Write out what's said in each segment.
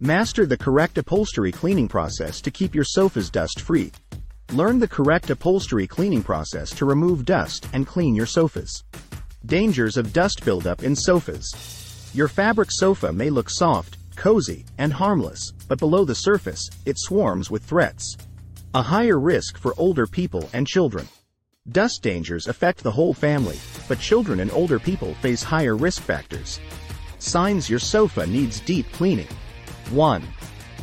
Master the correct upholstery cleaning process to keep your sofas dust-free. Learn the correct upholstery cleaning process to remove dust and clean your sofas. Dangers of dust buildup in sofas. Your fabric sofa may look soft, cozy, and harmless, but below the surface, it swarms with threats. A higher risk for older people and children. Dust dangers affect the whole family, but children and older people face higher risk factors. Signs your sofa needs deep cleaning. 1.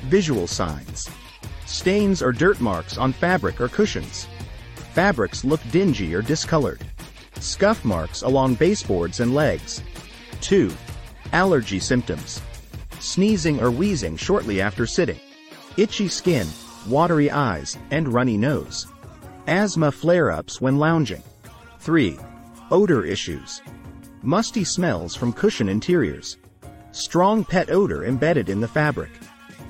Visual signs. Stains or dirt marks on fabric or cushions. Fabrics look dingy or discolored. Scuff marks along baseboards and legs. 2. Allergy symptoms. Sneezing or wheezing shortly after sitting. Itchy skin, watery eyes, and runny nose. Asthma flare-ups when lounging. 3. Odor issues. Musty smells from cushion interiors. Strong pet odor embedded in the fabric.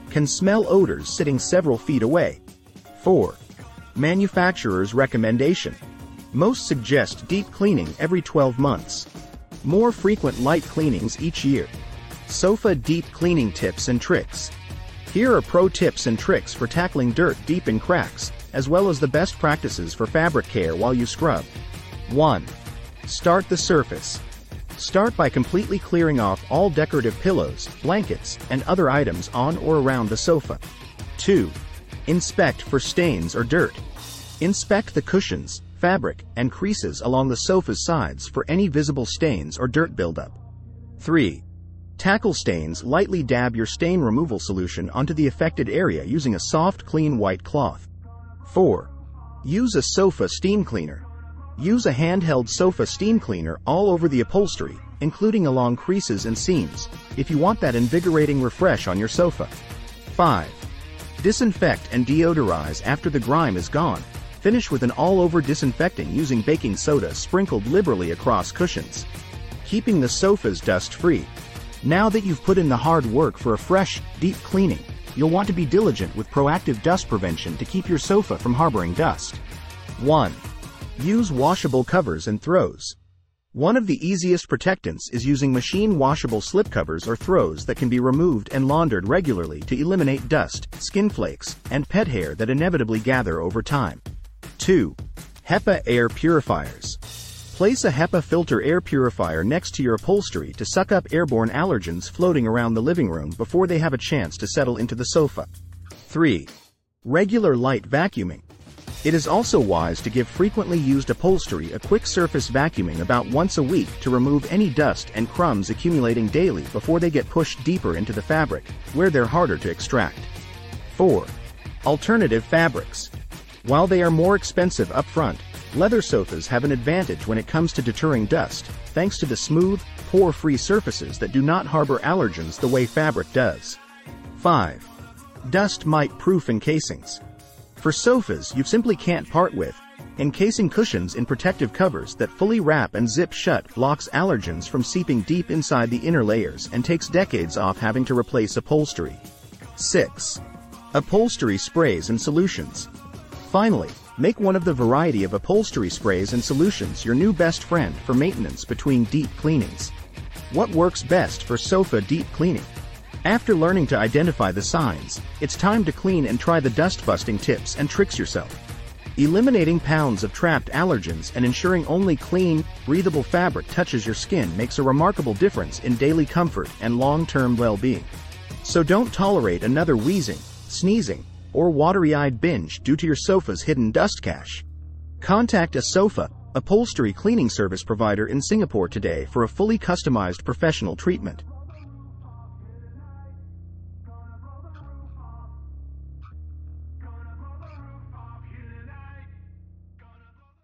Can smell odors sitting several feet away. 4. Manufacturer's recommendation. Most suggest deep cleaning every 12 months. More frequent light cleanings each year. Sofa deep cleaning tips and tricks. Here are pro tips and tricks for tackling dirt deep in cracks, as well as the best practices for fabric care while you scrub. 1. Start the surface. Start by completely clearing off all decorative pillows, blankets, and other items on or around the sofa. 2. Inspect for stains or dirt. Inspect the cushions, fabric, and creases along the sofa's sides for any visible stains or dirt buildup. 3. Tackle stains lightly dab your stain removal solution onto the affected area using a soft clean white cloth. 4. Use a sofa steam cleaner. Use a handheld sofa steam cleaner all over the upholstery, including along creases and seams, if you want that invigorating refresh on your sofa. 5. Disinfect and deodorize after the grime is gone. Finish with an all-over disinfecting using baking soda sprinkled liberally across cushions. Keeping the sofas dust-free. Now that you've put in the hard work for a fresh, deep cleaning, you'll want to be diligent with proactive dust prevention to keep your sofa from harboring dust. 1. Use washable covers and throws. One of the easiest protectants is using machine washable slipcovers or throws that can be removed and laundered regularly to eliminate dust, skin flakes, and pet hair that inevitably gather over time. 2. HEPA air purifiers. Place a HEPA filter air purifier next to your upholstery to suck up airborne allergens floating around the living room before they have a chance to settle into the sofa. 3. Regular light vacuuming. It is also wise to give frequently used upholstery a quick surface vacuuming about once a week to remove any dust and crumbs accumulating daily before they get pushed deeper into the fabric, where they're harder to extract. 4. Alternative fabrics. While they are more expensive upfront, Leather sofas have an advantage when it comes to deterring dust, thanks to the smooth, pore-free surfaces that do not harbor allergens the way fabric does. 5. Dust mite proof encasings. For sofas you simply can't part with, encasing cushions in protective covers that fully wrap and zip shut blocks allergens from seeping deep inside the inner layers and takes decades off having to replace upholstery. 6. Upholstery sprays and solutions. Finally, Make one of the variety of upholstery sprays and solutions your new best friend for maintenance between deep cleanings. What works best for sofa deep cleaning? After learning to identify the signs, it's time to clean and try the dust-busting tips and tricks yourself. Eliminating pounds of trapped allergens and ensuring only clean, breathable fabric touches your skin makes a remarkable difference in daily comfort and long-term well-being. So don't tolerate another wheezing, sneezing, or watery-eyed binge due to your sofa's hidden dust cache. Contact a sofa, upholstery cleaning service provider in Singapore today for a fully customized professional treatment.